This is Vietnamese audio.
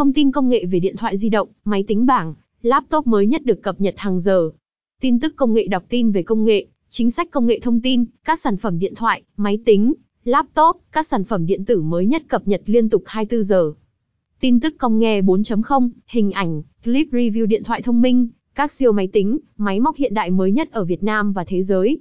Thông tin công nghệ về điện thoại di động, máy tính bảng, laptop mới nhất được cập nhật hàng giờ. Tin tức công nghệ đọc tin về công nghệ, chính sách công nghệ thông tin, các sản phẩm điện thoại, máy tính, laptop, các sản phẩm điện tử mới nhất cập nhật liên tục 24 giờ. Tin tức công nghệ 4.0, hình ảnh, clip review điện thoại thông minh, các siêu máy tính, máy móc hiện đại mới nhất ở Việt Nam và thế giới.